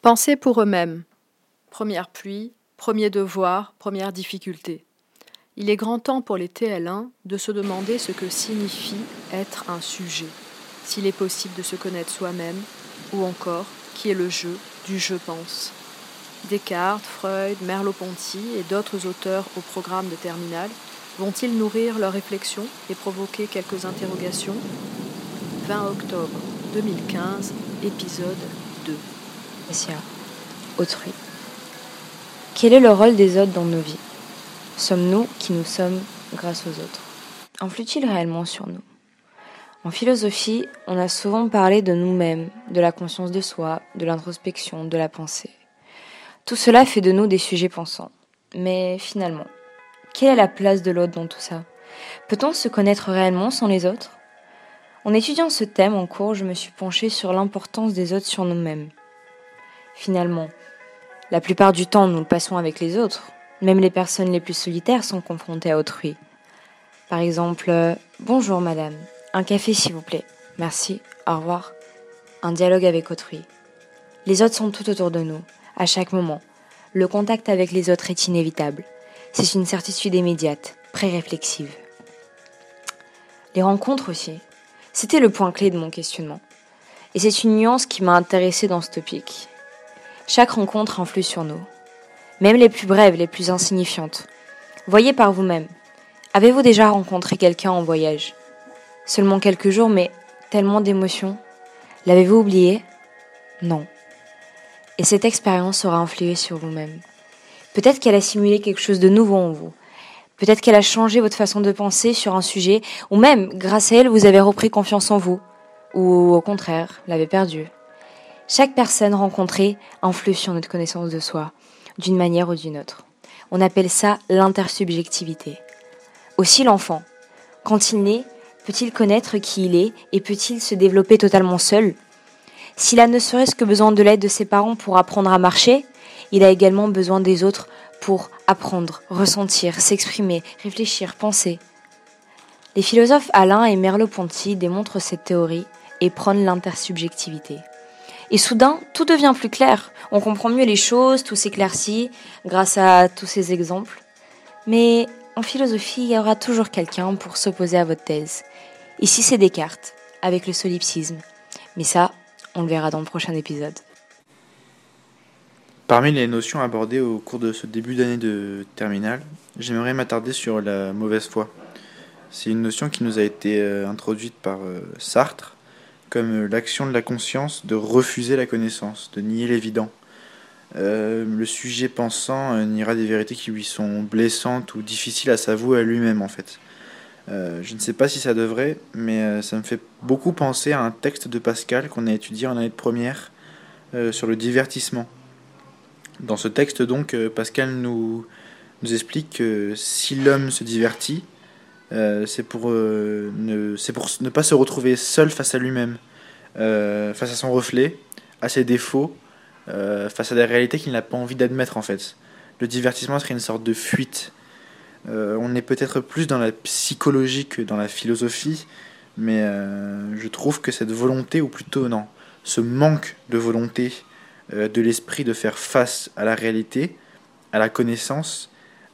Penser pour eux-mêmes. Première pluie, premier devoir, première difficulté. Il est grand temps pour les TL1 de se demander ce que signifie être un sujet, s'il est possible de se connaître soi-même, ou encore qui est le jeu du je pense. Descartes, Freud, Merleau-Ponty et d'autres auteurs au programme de terminale vont-ils nourrir leurs réflexions et provoquer quelques interrogations? 20 octobre 2015, épisode 2. Autrui. Quel est le rôle des autres dans nos vies? Sommes-nous qui nous sommes grâce aux autres? Influe-t-il réellement sur nous? En philosophie, on a souvent parlé de nous-mêmes, de la conscience de soi, de l'introspection, de la pensée. Tout cela fait de nous des sujets pensants. Mais finalement, quelle est la place de l'autre dans tout ça? Peut-on se connaître réellement sans les autres? En étudiant ce thème en cours, je me suis penchée sur l'importance des autres sur nous-mêmes. Finalement, la plupart du temps, nous le passons avec les autres. Même les personnes les plus solitaires sont confrontées à autrui. Par exemple, euh, bonjour madame, un café s'il vous plaît. Merci, au revoir. Un dialogue avec autrui. Les autres sont tout autour de nous à chaque moment. Le contact avec les autres est inévitable. C'est une certitude immédiate, pré-réflexive. Les rencontres aussi. C'était le point clé de mon questionnement. Et c'est une nuance qui m'a intéressée dans ce topic. Chaque rencontre influe sur nous. Même les plus brèves, les plus insignifiantes. Voyez par vous-même. Avez-vous déjà rencontré quelqu'un en voyage? Seulement quelques jours, mais tellement d'émotions. L'avez-vous oublié? Non et cette expérience aura influé sur vous-même. Peut-être qu'elle a simulé quelque chose de nouveau en vous. Peut-être qu'elle a changé votre façon de penser sur un sujet, ou même, grâce à elle, vous avez repris confiance en vous, ou au contraire, l'avez perdu. Chaque personne rencontrée influe sur notre connaissance de soi, d'une manière ou d'une autre. On appelle ça l'intersubjectivité. Aussi l'enfant. Quand il naît, peut-il connaître qui il est et peut-il se développer totalement seul? S'il a ne serait-ce que besoin de l'aide de ses parents pour apprendre à marcher, il a également besoin des autres pour apprendre, ressentir, s'exprimer, réfléchir, penser. Les philosophes Alain et Merleau-Ponty démontrent cette théorie et prônent l'intersubjectivité. Et soudain, tout devient plus clair. On comprend mieux les choses, tout s'éclaircit grâce à tous ces exemples. Mais en philosophie, il y aura toujours quelqu'un pour s'opposer à votre thèse. Ici, c'est Descartes, avec le solipsisme. Mais ça, on le verra dans le prochain épisode. Parmi les notions abordées au cours de ce début d'année de terminale, j'aimerais m'attarder sur la mauvaise foi. C'est une notion qui nous a été euh, introduite par euh, Sartre comme euh, l'action de la conscience de refuser la connaissance, de nier l'évident. le sujet pensant niera des vérités qui lui sont blessantes ou difficiles à s'avouer à lui-même en fait. Euh, je ne sais pas si ça devrait, mais euh, ça me fait beaucoup penser à un texte de Pascal qu'on a étudié en année de première euh, sur le divertissement. Dans ce texte, donc, Pascal nous, nous explique que si l'homme se divertit, c'est pour, ne, pour ne pas se retrouver seul face à lui-même, face à son reflet, à ses défauts, face à des réalités qu'il n'a pas envie d'admettre en fait. Le divertissement serait une sorte de fuite euh, on est peut-être plus dans la psychologie que dans la philosophie, mais euh, je trouve que cette volonté, ou plutôt non, ce manque de volonté euh, de l'esprit de faire face à la réalité, à la connaissance,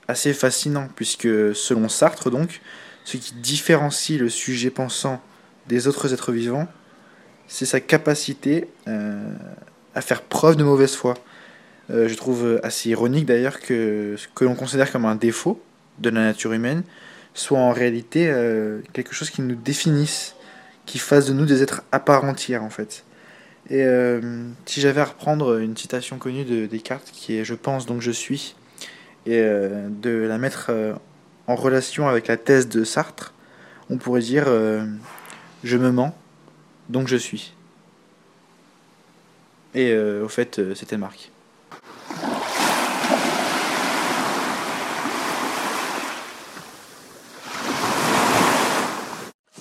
assez fascinant, puisque selon Sartre, donc, ce qui différencie le sujet pensant des autres êtres vivants, c'est sa capacité à faire preuve de mauvaise foi. je trouve assez ironique d'ailleurs que ce que l'on considère comme un défaut, de la nature humaine soit en réalité euh, quelque chose qui nous définisse, qui fasse de nous des êtres à part entière en fait. Et euh, si j'avais à reprendre une citation connue de Descartes qui est Je pense donc je suis, et euh, de la mettre euh, en relation avec la thèse de Sartre, on pourrait dire Je me mens, donc je suis. Et au fait, c'était Marc.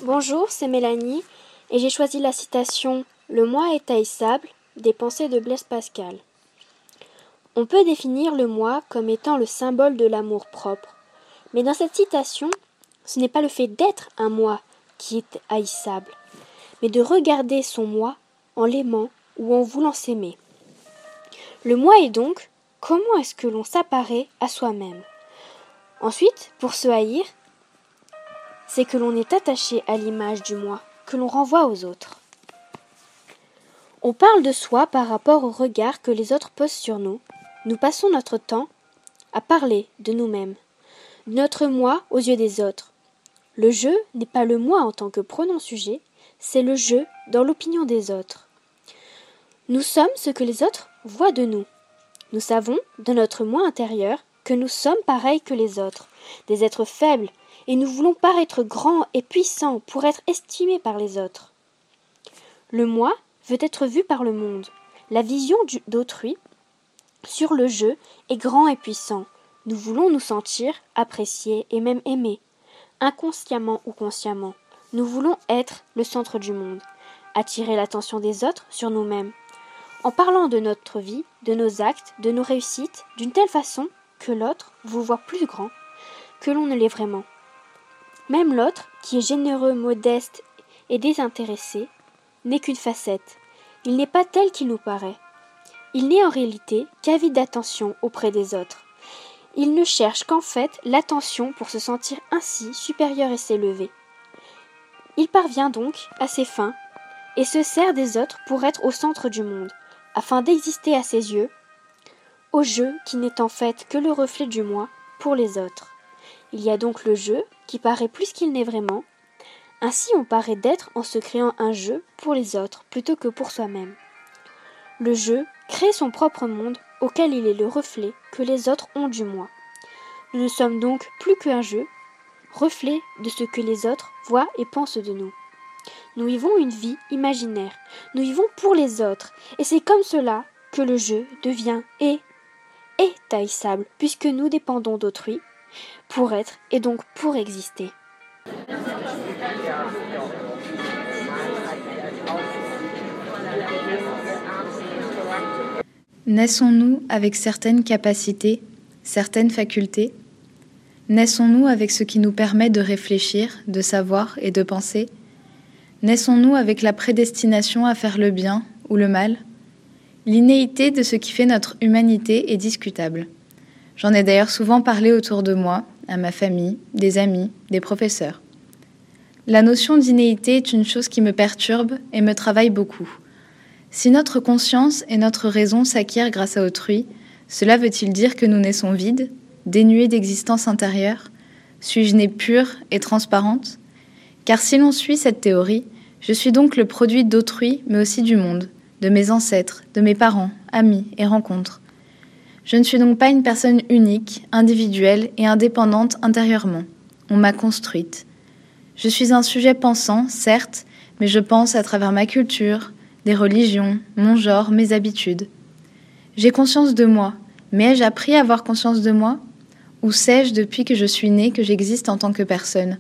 Bonjour, c'est Mélanie et j'ai choisi la citation Le moi est haïssable des pensées de Blaise Pascal. On peut définir le moi comme étant le symbole de l'amour propre, mais dans cette citation, ce n'est pas le fait d'être un moi qui est haïssable, mais de regarder son moi en l'aimant ou en voulant s'aimer. Le moi est donc comment est-ce que l'on s'apparaît à soi-même? Ensuite, pour se haïr, c'est que l'on est attaché à l'image du moi, que l'on renvoie aux autres. On parle de soi par rapport au regard que les autres posent sur nous. Nous passons notre temps à parler de nous-mêmes, notre moi aux yeux des autres. Le jeu n'est pas le moi en tant que pronom sujet, c'est le jeu dans l'opinion des autres. Nous sommes ce que les autres voient de nous. Nous savons, de notre moi intérieur, que nous sommes pareils que les autres, des êtres faibles, et nous voulons paraître grands et puissants pour être estimés par les autres. Le moi veut être vu par le monde. La vision d'autrui sur le jeu est grand et puissant. Nous voulons nous sentir appréciés et même aimés, inconsciemment ou consciemment. Nous voulons être le centre du monde, attirer l'attention des autres sur nous-mêmes, en parlant de notre vie, de nos actes, de nos réussites, d'une telle façon que l'autre vous voit plus grand que l'on ne l'est vraiment. Même l'autre, qui est généreux, modeste et désintéressé, n'est qu'une facette. Il n'est pas tel qu'il nous paraît. Il n'est en réalité qu'avide d'attention auprès des autres. Il ne cherche qu'en fait l'attention pour se sentir ainsi supérieur et s'élever. Il parvient donc à ses fins et se sert des autres pour être au centre du monde, afin d'exister à ses yeux, au jeu qui n'est en fait que le reflet du moi pour les autres. Il y a donc le jeu, qui paraît plus qu'il n'est vraiment. Ainsi on paraît d'être en se créant un jeu pour les autres plutôt que pour soi-même. Le jeu crée son propre monde auquel il est le reflet que les autres ont du moi. Nous ne sommes donc plus qu'un jeu, reflet de ce que les autres voient et pensent de nous. Nous vivons une vie imaginaire, nous vivons pour les autres, et c'est comme cela que le jeu devient et est haïssable, puisque nous dépendons d'autrui, pour être et donc pour exister. Naissons-nous avec certaines capacités, certaines facultés? Naissons-nous avec ce qui nous permet de réfléchir, de savoir et de penser? Naissons-nous avec la prédestination à faire le bien ou le mal? L'innéité de ce qui fait notre humanité est discutable. J'en ai d'ailleurs souvent parlé autour de moi, à ma famille, des amis, des professeurs. La notion d'innéité est une chose qui me perturbe et me travaille beaucoup. Si notre conscience et notre raison s'acquièrent grâce à autrui, cela veut-il dire que nous naissons vides, dénués d'existence intérieure? Suis-je née pure et transparente? Car si l'on suit cette théorie, je suis donc le produit d'autrui, mais aussi du monde, de mes ancêtres, de mes parents, amis et rencontres. Je ne suis donc pas une personne unique, individuelle et indépendante intérieurement. On m'a construite. Je suis un sujet pensant, certes, mais je pense à travers ma culture, des religions, mon genre, mes habitudes. J'ai conscience de moi, mais ai-je appris à avoir conscience de moi? Ou sais-je depuis que je suis née que j'existe en tant que personne?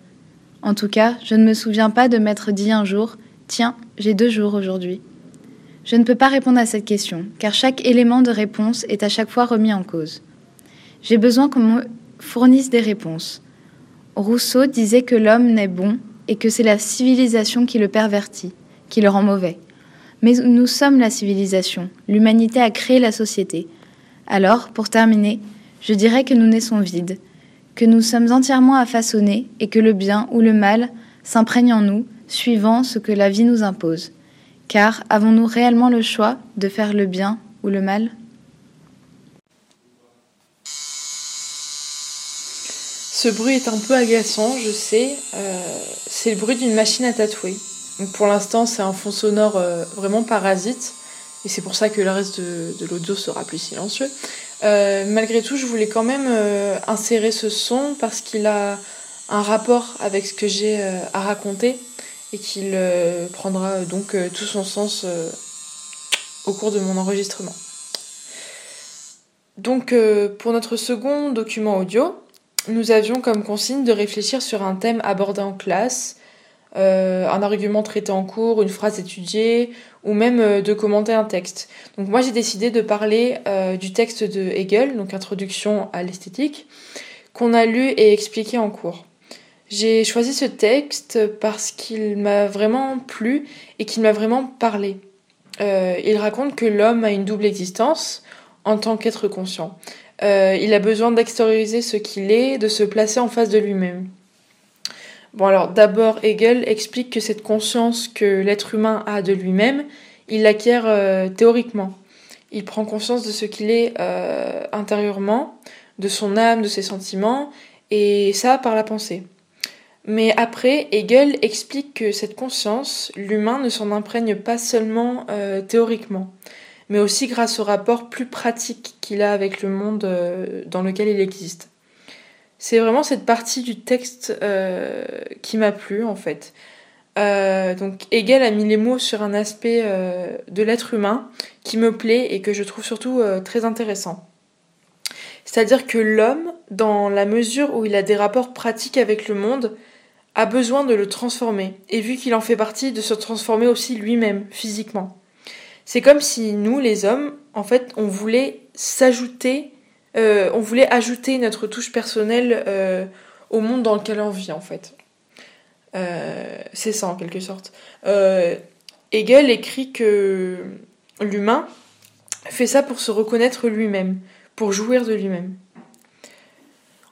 En tout cas, je ne me souviens pas de m'être dit un jour Tiens, j'ai deux jours aujourd'hui. Je ne peux pas répondre à cette question, car chaque élément de réponse est à chaque fois remis en cause. J'ai besoin qu'on me fournisse des réponses. Rousseau disait que l'homme n'est bon et que c'est la civilisation qui le pervertit, qui le rend mauvais. Mais nous sommes la civilisation, l'humanité a créé la société. Alors, pour terminer, je dirais que nous naissons vides, que nous sommes entièrement à façonner et que le bien ou le mal s'imprègne en nous, suivant ce que la vie nous impose. Car avons-nous réellement le choix de faire le bien ou le mal? Ce bruit est un peu agaçant, je sais. Euh, c'est le bruit d'une machine à tatouer. Donc pour l'instant, c'est un fond sonore vraiment parasite. Et c'est pour ça que le reste de, l'audio sera plus silencieux. malgré tout, je voulais quand même insérer ce son parce qu'il a un rapport avec ce que j'ai à raconter et qu'il prendra donc tout son sens au cours de mon enregistrement. Donc euh, pour notre second document audio, nous avions comme consigne de réfléchir sur un thème abordé en classe, euh, un argument traité en cours, une phrase étudiée, ou même euh, de commenter un texte. Donc moi j'ai décidé de parler du texte de Hegel, donc Introduction à l'esthétique, qu'on a lu et expliqué en cours. J'ai choisi ce texte parce qu'il m'a vraiment plu et qu'il m'a vraiment parlé. il raconte que l'homme a une double existence, en tant qu'être conscient. Euh, il a besoin d'extérioriser ce qu'il est, de se placer en face de lui-même. Bon alors d'abord Hegel explique que cette conscience que l'être humain a de lui-même, il l'acquiert euh, théoriquement. Il prend conscience de ce qu'il est euh, intérieurement, de son âme, de ses sentiments, et ça par la pensée. Mais après, Hegel explique que cette conscience, l'humain ne s'en imprègne pas seulement théoriquement mais aussi grâce au rapport plus pratique qu'il a avec le monde euh, dans lequel il existe. C'est vraiment cette partie du texte euh, qui m'a plu en fait. Euh, donc Hegel a mis les mots sur un aspect de l'être humain qui me plaît et que je trouve surtout très intéressant. C'est-à-dire que l'homme, dans la mesure où il a des rapports pratiques avec le monde, a besoin de le transformer, et vu qu'il en fait partie, de se transformer aussi lui-même, physiquement. C'est comme si nous, les hommes, en fait, on voulait s'ajouter, euh, on voulait ajouter notre touche personnelle euh, au monde dans lequel on vit, en fait. Euh, c'est ça, en quelque sorte. Hegel écrit que l'humain fait ça pour se reconnaître lui-même, pour jouir de lui-même.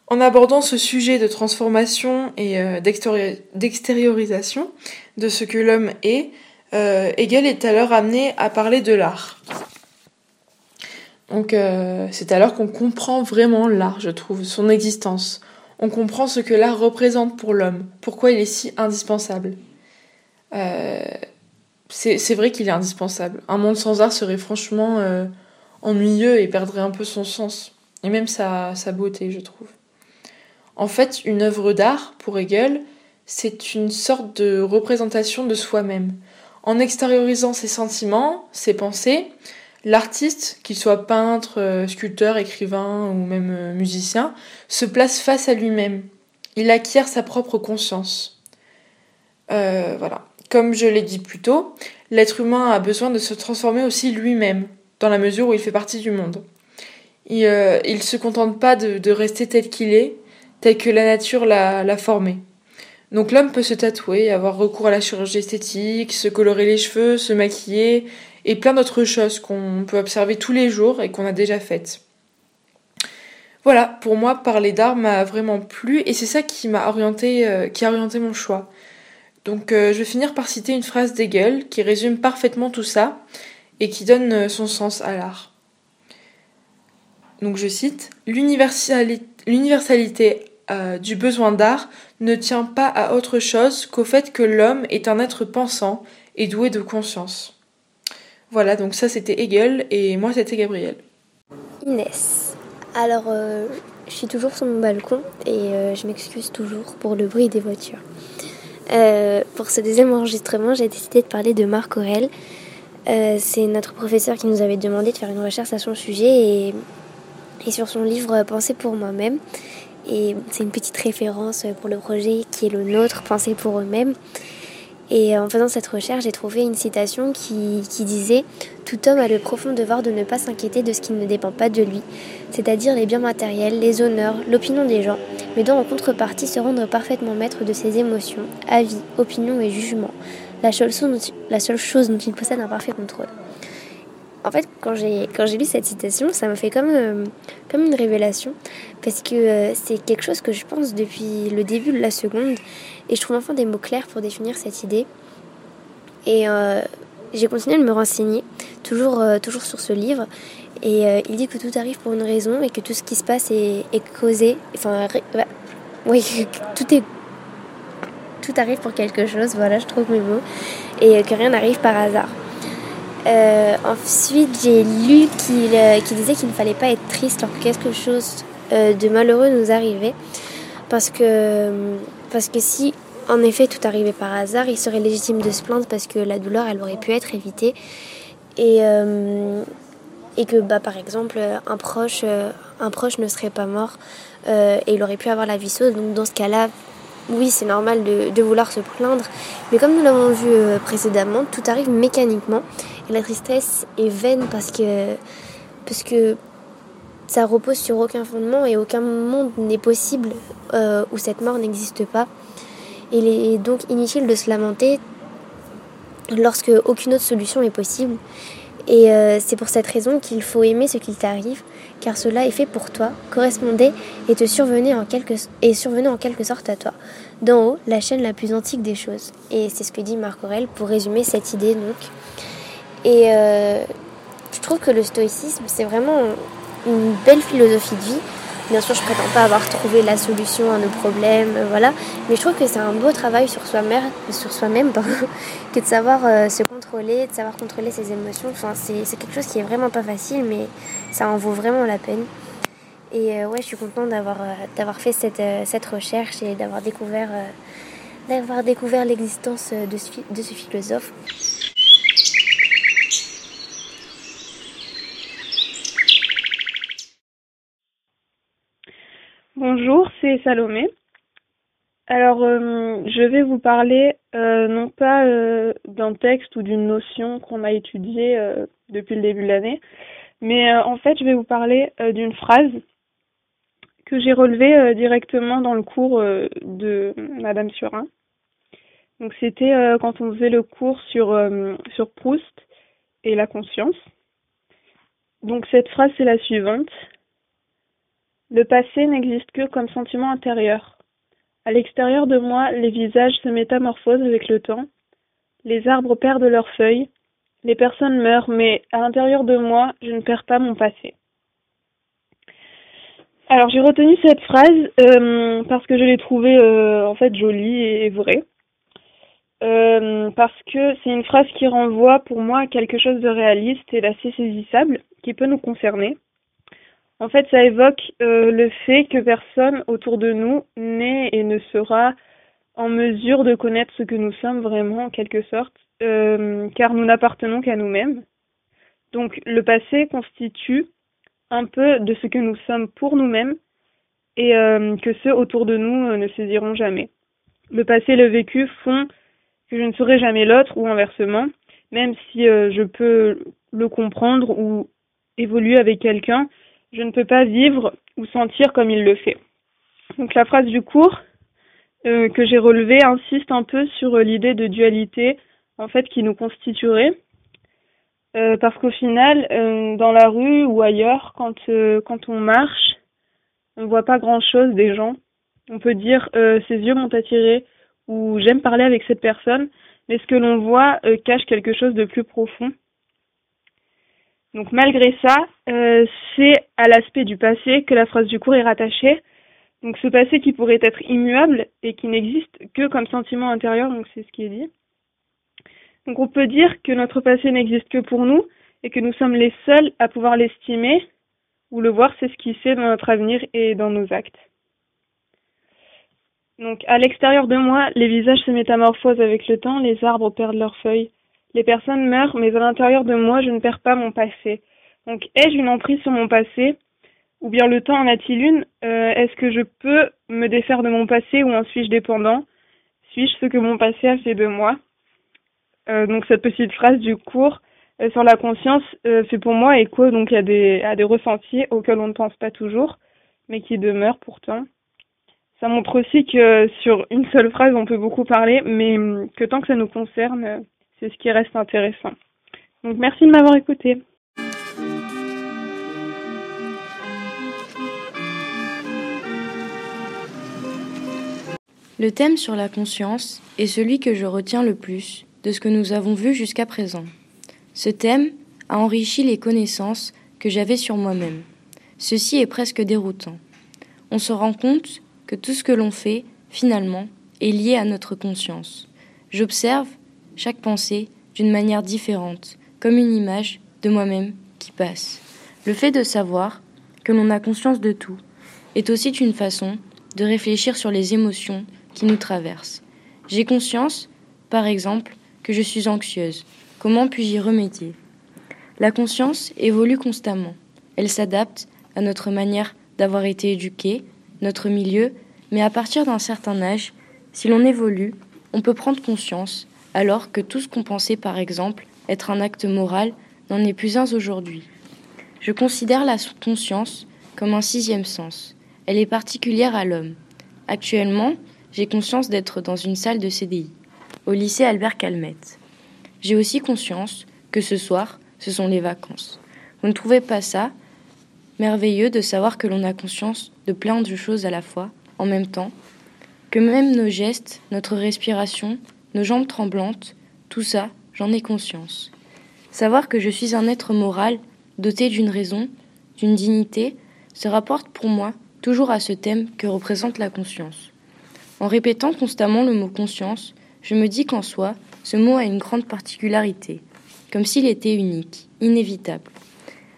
En abordant ce sujet de transformation et d'extériorisation de ce que l'homme est, Hegel est alors amené à parler de l'art. Donc euh, c'est alors qu'on comprend vraiment l'art, je trouve, son existence. On comprend ce que l'art représente pour l'homme, pourquoi il est si indispensable. Euh, c'est vrai qu'il est indispensable. Un monde sans art serait franchement ennuyeux et perdrait un peu son sens, et même sa beauté, je trouve. En fait, une œuvre d'art, pour Hegel, c'est une sorte de représentation de soi-même. En extériorisant ses sentiments, ses pensées, l'artiste, qu'il soit peintre, euh, sculpteur, écrivain ou même euh, musicien, se place face à lui-même. Il acquiert sa propre conscience. Euh, voilà. Comme je l'ai dit plus tôt, l'être humain a besoin de se transformer aussi lui-même, dans la mesure où il fait partie du monde. Il ne se contente pas de, rester tel qu'il est, tel que la nature l'a formé. Donc l'homme peut se tatouer, avoir recours à la chirurgie esthétique, se colorer les cheveux, se maquiller et plein d'autres choses qu'on peut observer tous les jours et qu'on a déjà faites. Voilà, pour moi, parler d'art m'a vraiment plu et c'est ça qui m'a orienté, euh, qui a orienté mon choix. Donc euh, je vais finir par citer une phrase d'Hegel qui résume parfaitement tout ça et qui donne euh, son sens à l'art. Donc je cite L'universalité du besoin d'art ne tient pas à autre chose qu'au fait que l'homme est un être pensant et doué de conscience. Voilà, donc ça c'était Hegel et moi c'était Gabriel. Inès. Alors, euh, je suis toujours sur mon balcon et euh, je m'excuse toujours pour le bruit des voitures. pour ce deuxième enregistrement, j'ai décidé de parler de Marc Aurel. c'est notre professeur qui nous avait demandé de faire une recherche à son sujet et, et sur son livre Penser pour moi-même. Et c'est une petite référence pour le projet qui est le nôtre, Penser pour eux-mêmes. Et en faisant cette recherche, j'ai trouvé une citation qui, disait Tout homme a le profond devoir de ne pas s'inquiéter de ce qui ne dépend pas de lui, c'est-à-dire les biens matériels, les honneurs, l'opinion des gens, mais doit en contrepartie se rendre parfaitement maître de ses émotions, avis, opinions et jugements, la seule chose dont il possède un parfait contrôle en fait, quand j'ai, lu cette citation, ça m'a fait comme, euh, une révélation, parce que euh, c'est quelque chose que je pense depuis le début de la seconde, et je trouve enfin des mots clairs pour définir cette idée. Et euh, j'ai continué de me renseigner, toujours, toujours sur ce livre, et il dit que tout arrive pour une raison, et que tout ce qui se passe est, est causé, enfin, oui, tout est tout arrive pour quelque chose, voilà, je trouve mes mots, et que rien n'arrive par hasard. Ensuite, j'ai lu qu'il disait qu'il ne fallait pas être triste lorsque quelque chose de malheureux nous arrivait, parce que, parce que si en effet tout arrivait par hasard, il serait légitime de se plaindre parce que la douleur, elle aurait pu être évitée. Et, euh, et que, bah, par exemple, un proche, euh, un proche ne serait pas mort euh, et il aurait pu avoir la vie sauce. Donc, dans ce cas-là, oui, c'est normal de, vouloir se plaindre. Mais comme nous l'avons vu précédemment, tout arrive mécaniquement. La tristesse est vaine parce que, ça repose sur aucun fondement et aucun monde n'est possible où cette mort n'existe pas. Il est donc inutile de se lamenter lorsque aucune autre solution est possible. Et euh, c'est pour cette raison qu'il faut aimer ce qui t'arrive, car cela est fait pour toi, correspondait et te survenait en quelque, et survenait en quelque sorte à toi. D'en haut, la chaîne la plus antique des choses. Et c'est ce que dit Marc Aurèle pour résumer cette idée donc. Et euh, je trouve que le stoïcisme, c'est vraiment une belle philosophie de vie Bien sûr, je prétends pas avoir trouvé la solution à nos problèmes, euh, voilà. Mais je trouve que c'est un beau travail sur soi-même, que de savoir euh, se contrôler, de savoir contrôler ses émotions. Enfin, c'est, quelque chose qui est vraiment pas facile, mais ça en vaut vraiment la peine. Et ouais, je suis contente d'avoir, d'avoir fait cette, cette recherche et d'avoir découvert, d'avoir découvert l'existence de de ce philosophe. Bonjour, c'est Salomé. Alors, euh, je vais vous parler euh, non pas euh, d'un texte ou d'une notion qu'on a étudiée depuis le début de l'année, mais en fait, je vais vous parler d'une phrase que j'ai relevée directement dans le cours de Madame Surin. Donc, c'était quand on faisait le cours sur, sur Proust et la conscience. Donc, cette phrase, c'est la suivante. Le passé n'existe que comme sentiment intérieur. À l'extérieur de moi, les visages se métamorphosent avec le temps, les arbres perdent leurs feuilles, les personnes meurent, mais à l'intérieur de moi, je ne perds pas mon passé. Alors j'ai retenu cette phrase euh, parce que je l'ai trouvée euh, en fait jolie et vraie. Euh, parce que c'est une phrase qui renvoie pour moi à quelque chose de réaliste et d'assez saisissable qui peut nous concerner. En fait, ça évoque euh, le fait que personne autour de nous n'est et ne sera en mesure de connaître ce que nous sommes vraiment en quelque sorte, euh, car nous n'appartenons qu'à nous-mêmes. Donc le passé constitue un peu de ce que nous sommes pour nous-mêmes et euh, que ceux autour de nous ne saisiront jamais. Le passé et le vécu font que je ne serai jamais l'autre ou inversement, même si je peux le comprendre ou évoluer avec quelqu'un, je ne peux pas vivre ou sentir comme il le fait. Donc la phrase du cours euh, que j'ai relevée insiste un peu sur l'idée de dualité en fait qui nous constituerait. Euh, parce qu'au final, euh, dans la rue ou ailleurs, quand, quand on marche, on voit pas grand chose des gens. On peut dire ses yeux m'ont attiré ou j'aime parler avec cette personne, mais ce que l'on voit cache quelque chose de plus profond. Donc malgré ça, euh, c'est à l'aspect du passé que la phrase du cours est rattachée. Donc ce passé qui pourrait être immuable et qui n'existe que comme sentiment intérieur, donc c'est ce qui est dit. Donc on peut dire que notre passé n'existe que pour nous et que nous sommes les seuls à pouvoir l'estimer ou le voir s'esquisser dans notre avenir et dans nos actes. Donc à l'extérieur de moi, les visages se métamorphosent avec le temps, les arbres perdent leurs feuilles, les personnes meurent, mais à l'intérieur de moi, je ne perds pas mon passé. Donc, ai-je une emprise sur mon passé? Ou bien le temps en a-t-il une? Euh, Est-ce que je peux me défaire de mon passé ou en suis-je dépendant? Suis-je ce que mon passé a fait de moi? Euh, Donc, cette petite phrase du cours euh, sur la conscience fait pour moi écho donc à des, à des ressentis auxquels on ne pense pas toujours, mais qui demeurent pourtant. Ça montre aussi que sur une seule phrase, on peut beaucoup parler, mais que tant que ça nous concerne, c'est ce qui reste intéressant. Donc merci de m'avoir écouté. Le thème sur la conscience est celui que je retiens le plus de ce que nous avons vu jusqu'à présent. Ce thème a enrichi les connaissances que j'avais sur moi-même. Ceci est presque déroutant. On se rend compte que tout ce que l'on fait, finalement, est lié à notre conscience. J'observe chaque pensée d'une manière différente, comme une image de moi-même qui passe. Le fait de savoir que l'on a conscience de tout est aussi une façon de réfléchir sur les émotions qui nous traversent. J'ai conscience, par exemple, que je suis anxieuse. Comment puis-je y remédier? La conscience évolue constamment. Elle s'adapte à notre manière d'avoir été éduqué, notre milieu, mais à partir d'un certain âge, si l'on évolue, on peut prendre conscience alors que tout ce qu'on pensait par exemple être un acte moral n'en est plus un aujourd'hui. Je considère la conscience comme un sixième sens. Elle est particulière à l'homme. Actuellement, j'ai conscience d'être dans une salle de CDI, au lycée Albert Calmette. J'ai aussi conscience que ce soir, ce sont les vacances. Vous ne trouvez pas ça merveilleux de savoir que l'on a conscience de plein de choses à la fois, en même temps, que même nos gestes, notre respiration, nos jambes tremblantes, tout ça, j'en ai conscience. Savoir que je suis un être moral, doté d'une raison, d'une dignité, se rapporte pour moi toujours à ce thème que représente la conscience. En répétant constamment le mot conscience, je me dis qu'en soi, ce mot a une grande particularité, comme s'il était unique, inévitable.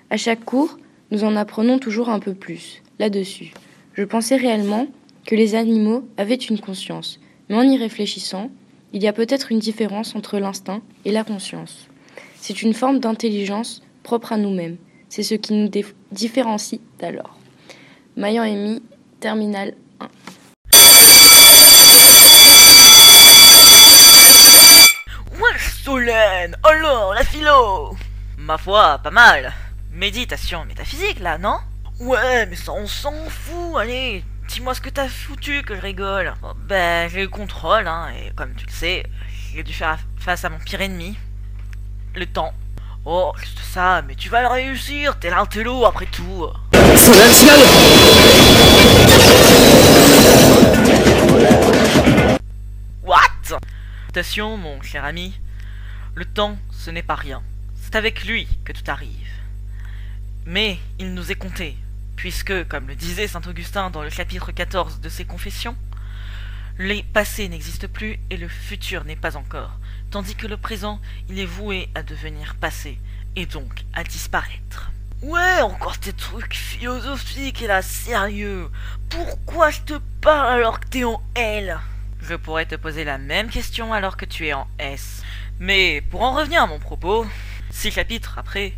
À chaque cours, nous en apprenons toujours un peu plus là-dessus. Je pensais réellement que les animaux avaient une conscience, mais en y réfléchissant, il y a peut-être une différence entre l'instinct et la conscience. C'est une forme d'intelligence propre à nous-mêmes. C'est ce qui nous différencie d'alors. Mayan Amy, terminal 1. Ouais, Solène Alors, la philo Ma foi, pas mal. Méditation métaphysique, là, non? Ouais, mais ça, on s'en fout, allez Dis-moi ce que t'as foutu que je rigole. ben, j'ai eu le contrôle, hein, et comme tu le sais, j'ai dû faire face à mon pire ennemi. Le temps. Oh, juste ça, mais tu vas le réussir, t'es l'intello après tout. What? Attention, mon cher ami. Le temps, ce n'est pas rien. C'est avec lui que tout arrive. Mais il nous est compté, puisque, comme le disait saint Augustin dans le chapitre 14 de ses Confessions, les passés n'existent plus et le futur n'est pas encore, tandis que le présent, il est voué à devenir passé, et donc à disparaître. Ouais, encore tes trucs philosophiques et là, sérieux. Pourquoi je te parle alors que t'es en L? Je pourrais te poser la même question alors que tu es en S. Mais pour en revenir à mon propos, six chapitres après,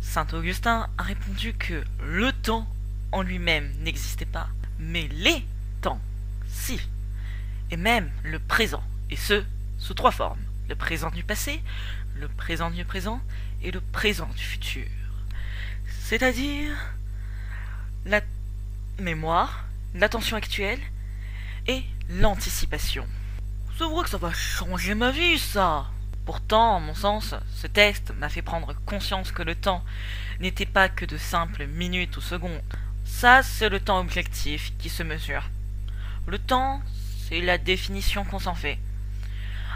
Saint Augustin a répondu que le temps en lui-même n'existait pas, mais les temps, si, et même le présent, et ce, sous trois formes, le présent du passé, le présent du présent et le présent du futur. C'est-à-dire la mémoire, l'attention actuelle et l'anticipation. C'est vrai que ça va changer ma vie, ça Pourtant, en mon sens, ce texte m'a fait prendre conscience que le temps n'était pas que de simples minutes ou secondes. Ça, c'est le temps objectif qui se mesure. Le temps, c'est la définition qu'on s'en fait.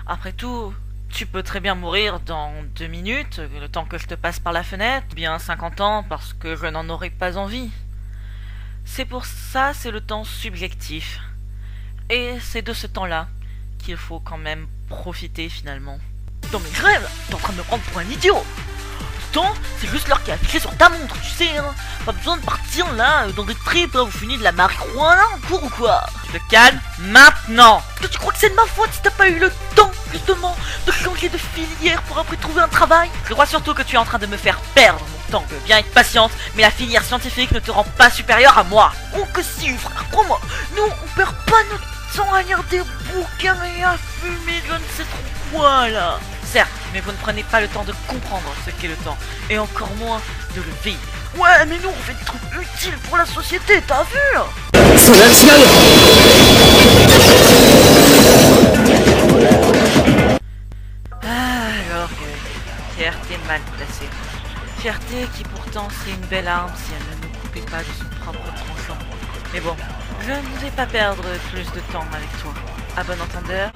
Après tout, tu peux très bien mourir dans deux minutes, le temps que je te passe par la fenêtre, bien cinquante ans parce que je n'en aurais pas envie. C'est pour ça, c'est le temps subjectif. Et c'est de ce temps-là qu'il faut quand même profiter finalement. Non mais je rêve T'es en train de me prendre pour un idiot. Temps, c'est juste l'heure qui est affichée sur ta montre, tu sais, hein. Pas besoin de partir là, dans des tripes, hein, vous finissez de la marijuana en cours ou quoi? Tu te calmes maintenant. Que tu crois que c'est de ma faute si t'as pas eu le temps, justement, de changer de filière pour après trouver un travail? Je crois surtout que tu es en train de me faire perdre mon temps. Bien être patiente, mais la filière scientifique ne te rend pas supérieur à moi. Oh que si, frère, crois-moi. Nous, on perd pas notre temps à lire des bouquins et à fumer je ne sais trop quoi là Certes, mais vous ne prenez pas le temps de comprendre ce qu'est le temps, et encore moins de le vivre. Ouais, mais nous on fait des trucs utiles pour la société, t'as vu Ah, alors que fierté mal placée. Fierté qui pourtant serait une belle arme si elle ne nous coupait pas de son propre tranchant. Mais bon, je ne vais pas perdre plus de temps avec toi. À bon entendeur,